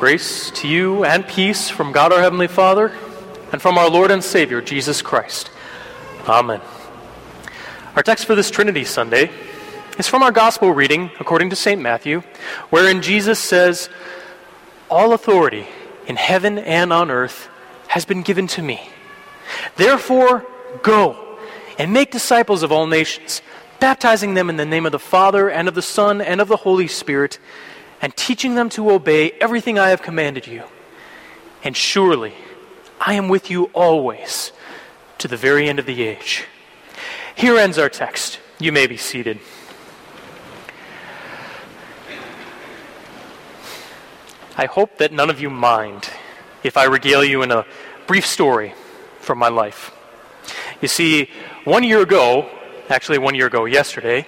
Grace to you and peace from God our Heavenly Father and from our Lord and Savior, Jesus Christ. Amen. Our text for this Trinity Sunday is from our Gospel reading according to St. Matthew, wherein Jesus says, All authority in heaven and on earth has been given to me. Therefore, go and make disciples of all nations, baptizing them in the name of the Father and of the Son and of the Holy Spirit and teaching them to obey everything I have commanded you. And surely I am with you always to the very end of the age. Here ends our text. You may be seated. I hope that none of you mind if I regale you in a brief story from my life. You see, one year ago, actually one year ago yesterday,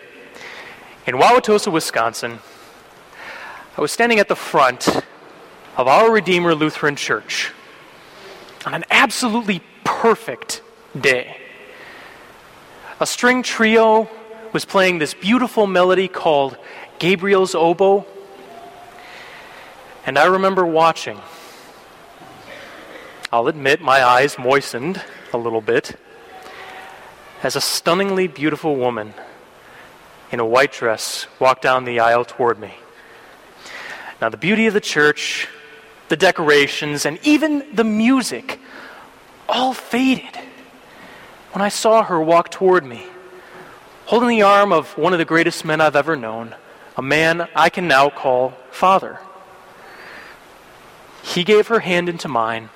in Wauwatosa, Wisconsin, I was standing at the front of our Redeemer Lutheran Church on an absolutely perfect day. A string trio was playing this beautiful melody called Gabriel's Oboe, and I remember watching. I'll admit my eyes moistened a little bit as a stunningly beautiful woman in a white dress walked down the aisle toward me. Now, the beauty of the church, the decorations, and even the music all faded when I saw her walk toward me, holding the arm of one of the greatest men I've ever known, a man I can now call Father. He gave her hand into mine,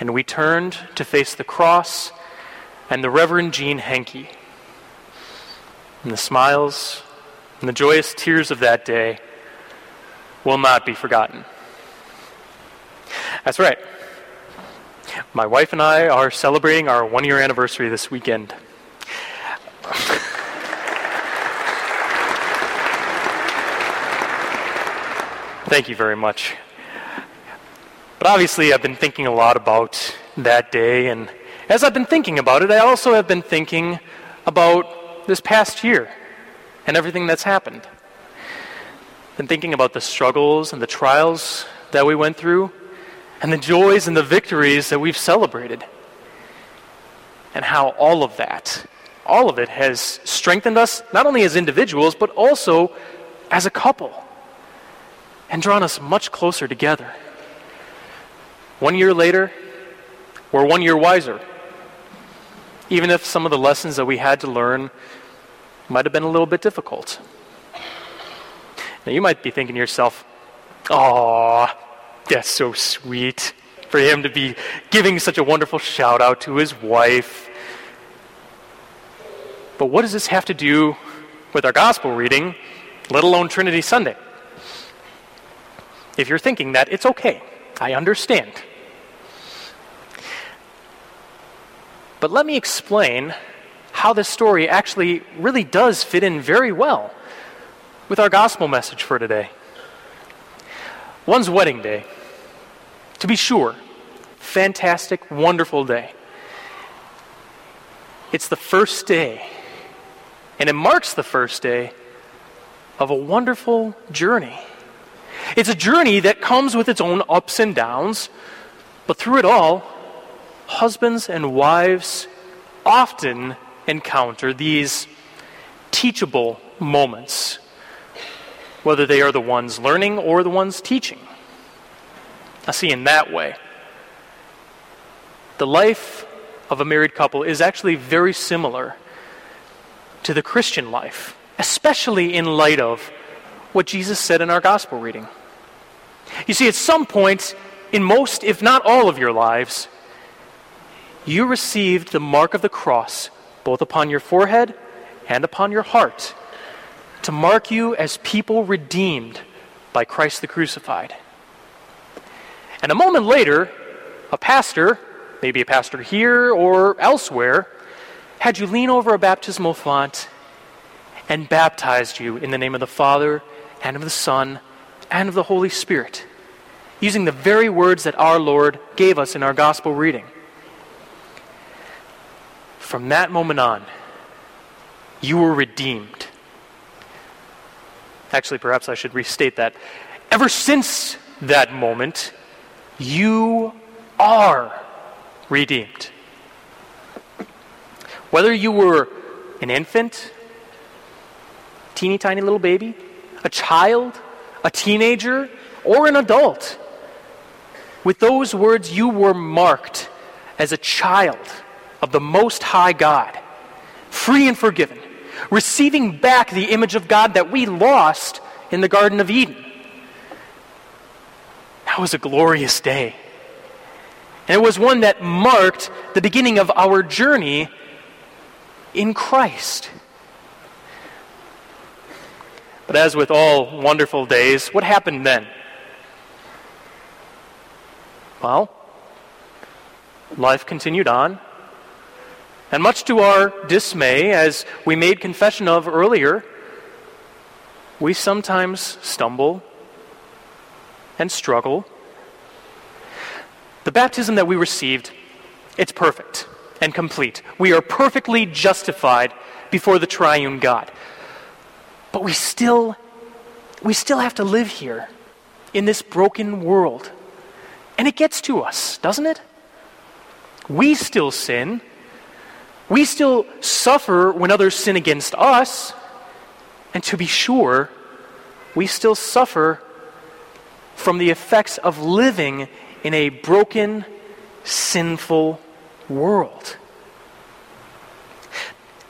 and we turned to face the cross and the Reverend Gene Henke. And the smiles and the joyous tears of that day will not be forgotten. That's right. My wife and I are celebrating our one year anniversary this weekend. Thank you very much. But obviously, I've been thinking a lot about that day, and as I've been thinking about it, I also have been thinking about this past year and everything that's happened and thinking about the struggles and the trials that we went through, and the joys and the victories that we've celebrated, and how all of that, all of it has strengthened us, not only as individuals, but also as a couple, and drawn us much closer together. One year later, we're one year wiser. Even if some of the lessons that we had to learn might have been a little bit difficult. Now, you might be thinking to yourself, "Aw, that's so sweet for him to be giving such a wonderful shout out to his wife. But what does this have to do with our gospel reading, let alone Trinity Sunday? If you're thinking that, it's okay. I understand. But let me explain how this story actually really does fit in very well with our gospel message for today. One's wedding day. To be sure, fantastic, wonderful day. It's the first day, and it marks the first day of a wonderful journey. It's a journey that comes with its own ups and downs, but through it all, husbands and wives often encounter these teachable moments whether they are the ones learning or the ones teaching. I see in that way. The life of a married couple is actually very similar to the Christian life, especially in light of what Jesus said in our gospel reading. You see, at some point in most, if not all, of your lives, you received the mark of the cross both upon your forehead and upon your heart to mark you as people redeemed by Christ the crucified. And a moment later, a pastor, maybe a pastor here or elsewhere, had you lean over a baptismal font and baptized you in the name of the Father and of the Son and of the Holy Spirit, using the very words that our Lord gave us in our gospel reading. From that moment on, you were redeemed Actually, perhaps I should restate that. Ever since that moment, you are redeemed. Whether you were an infant, teeny tiny little baby, a child, a teenager, or an adult, with those words you were marked as a child of the Most High God, free and forgiven, receiving back the image of God that we lost in the Garden of Eden. That was a glorious day. And it was one that marked the beginning of our journey in Christ. But as with all wonderful days, what happened then? Well, life continued on. And much to our dismay, as we made confession of earlier, we sometimes stumble and struggle. The baptism that we received, it's perfect and complete. We are perfectly justified before the triune God. But we still we still have to live here in this broken world. And it gets to us, doesn't it? We still sin. We still suffer when others sin against us. And to be sure, we still suffer from the effects of living in a broken, sinful world.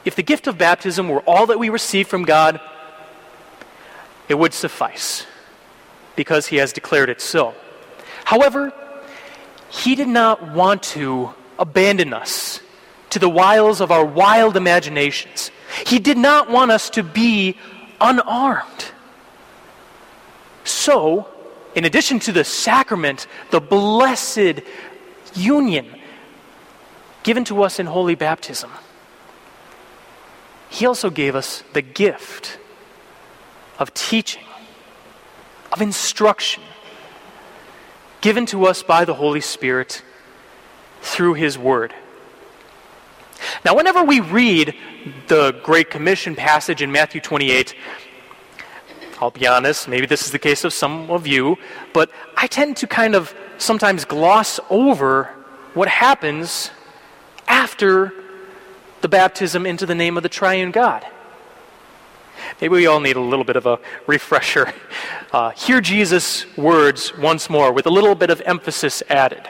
If the gift of baptism were all that we receive from God, it would suffice because He has declared it so. However, He did not want to abandon us to the wiles of our wild imaginations. He did not want us to be unarmed. So, in addition to the sacrament, the blessed union given to us in holy baptism, He also gave us the gift of teaching, of instruction, given to us by the Holy Spirit through His Word. Now, whenever we read the Great Commission passage in Matthew 28, I'll be honest, maybe this is the case of some of you, but I tend to kind of sometimes gloss over what happens after the baptism into the name of the triune God. Maybe we all need a little bit of a refresher. Uh, hear Jesus' words once more with a little bit of emphasis added.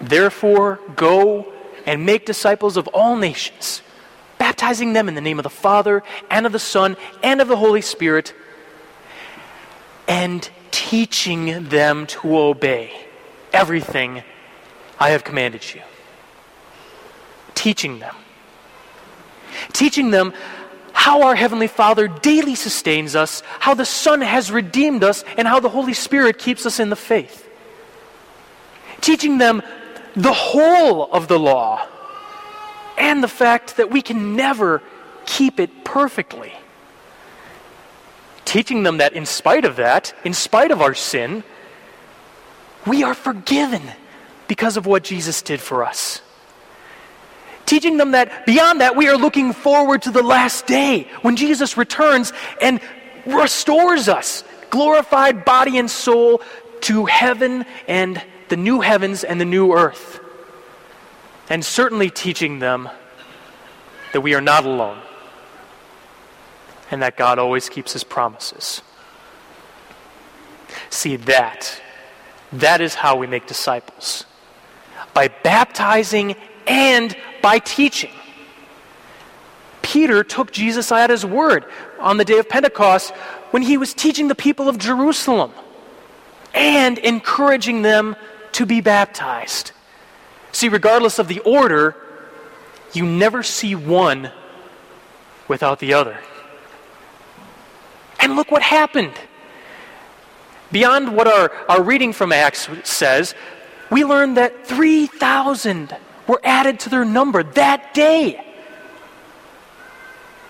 Therefore, go and make disciples of all nations, baptizing them in the name of the Father, and of the Son, and of the Holy Spirit and teaching them to obey everything I have commanded you. Teaching them. Teaching them how our Heavenly Father daily sustains us, how the Son has redeemed us, and how the Holy Spirit keeps us in the faith. Teaching them the whole of the law and the fact that we can never keep it perfectly teaching them that in spite of that, in spite of our sin, we are forgiven because of what Jesus did for us. Teaching them that beyond that, we are looking forward to the last day when Jesus returns and restores us, glorified body and soul, to heaven and the new heavens and the new earth. And certainly teaching them that we are not alone and that God always keeps his promises. See, that, that is how we make disciples by baptizing and by teaching. Peter took Jesus at his word on the day of Pentecost when he was teaching the people of Jerusalem and encouraging them to be baptized. See, regardless of the order, you never see one without the other. And look what happened. Beyond what our, our reading from Acts says, we learn that 3,000 were added to their number that day.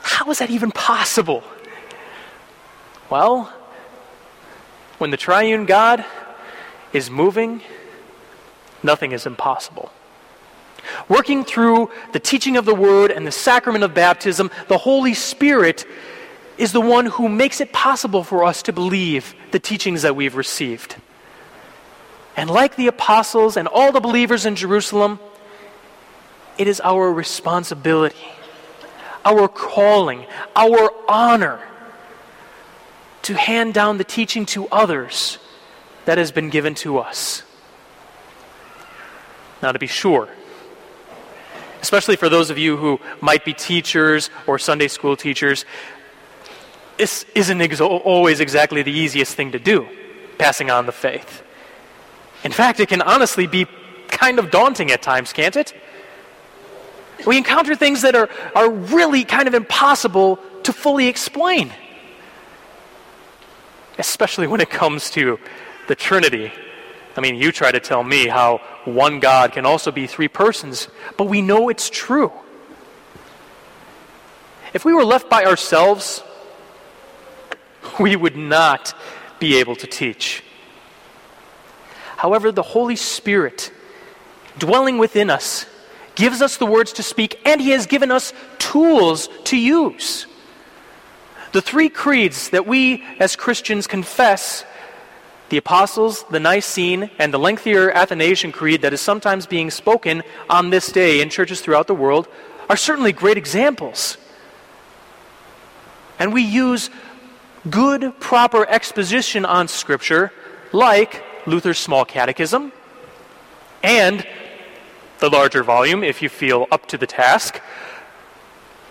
How is that even possible? Well, when the triune God is moving, nothing is impossible. Working through the teaching of the Word and the sacrament of baptism, the Holy Spirit is the one who makes it possible for us to believe the teachings that we've received. And like the apostles and all the believers in Jerusalem, it is our responsibility, our calling, our honor to hand down the teaching to others that has been given to us. Now, to be sure, especially for those of you who might be teachers or Sunday school teachers, this isn't ex- always exactly the easiest thing to do, passing on the faith. In fact, it can honestly be kind of daunting at times, can't it? We encounter things that are, are really kind of impossible to fully explain, especially when it comes to the Trinity. I mean, you try to tell me how one God can also be three persons, but we know it's true. If we were left by ourselves, we would not be able to teach. However, the Holy Spirit dwelling within us gives us the words to speak, and He has given us tools to use. The three creeds that we as Christians confess the Apostles, the Nicene, and the lengthier Athanasian Creed that is sometimes being spoken on this day in churches throughout the world are certainly great examples. And we use good, proper exposition on Scripture like Luther's Small Catechism, and the larger volume, if you feel up to the task,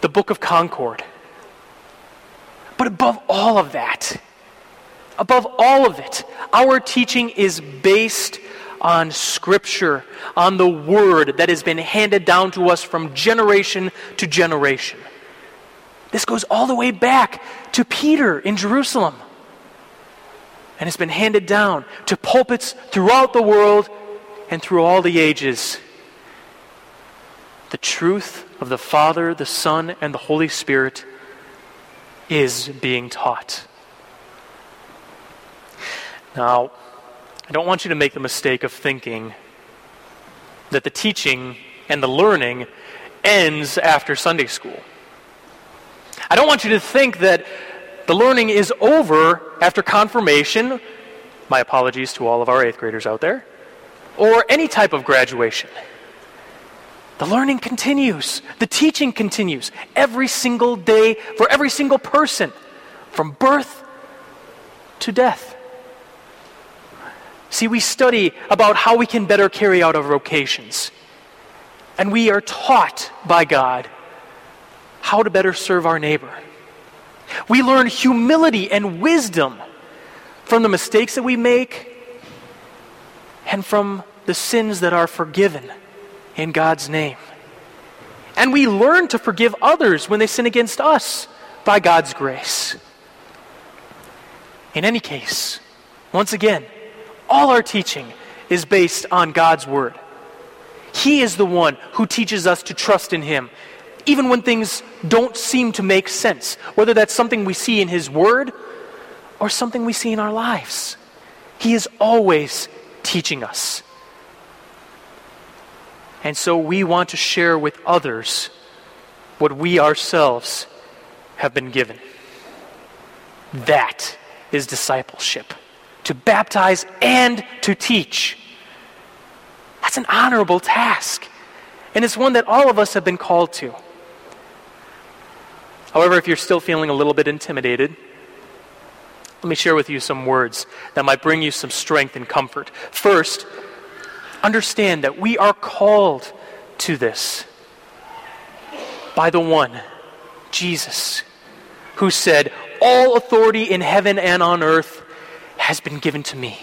the Book of Concord. But above all of that, above all of it, our teaching is based on Scripture, on the Word that has been handed down to us from generation to generation. This goes all the way back to Peter in Jerusalem and has been handed down to pulpits throughout the world and through all the ages. The truth of the Father, the Son, and the Holy Spirit is being taught. Now, I don't want you to make the mistake of thinking that the teaching and the learning ends after Sunday school. I don't want you to think that the learning is over after confirmation. My apologies to all of our eighth graders out there. Or any type of graduation. The learning continues, the teaching continues every single day for every single person, from birth to death. See, we study about how we can better carry out our vocations. And we are taught by God how to better serve our neighbor. We learn humility and wisdom from the mistakes that we make and from the sins that are forgiven in God's name. And we learn to forgive others when they sin against us by God's grace. In any case, once again, all our teaching is based on God's Word. He is the one who teaches us to trust in Him even when things don't seem to make sense, whether that's something we see in His Word or something we see in our lives. He is always teaching us. And so we want to share with others what we ourselves have been given. That is discipleship to baptize and to teach. That's an honorable task. And it's one that all of us have been called to. However, if you're still feeling a little bit intimidated, let me share with you some words that might bring you some strength and comfort. First, understand that we are called to this by the one, Jesus, who said, All authority in heaven and on earth has been given to me.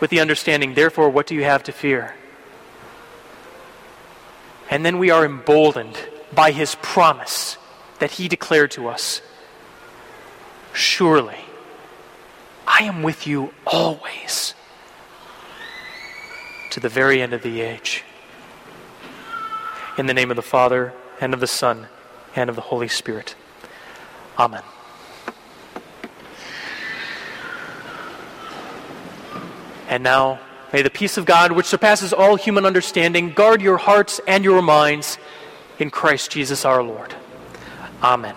With the understanding, therefore, what do you have to fear? And then we are emboldened by his promise that he declared to us Surely, I am with you always to the very end of the age. In the name of the Father, and of the Son, and of the Holy Spirit. Amen. And now, may the peace of God, which surpasses all human understanding, guard your hearts and your minds in Christ Jesus our Lord. Amen.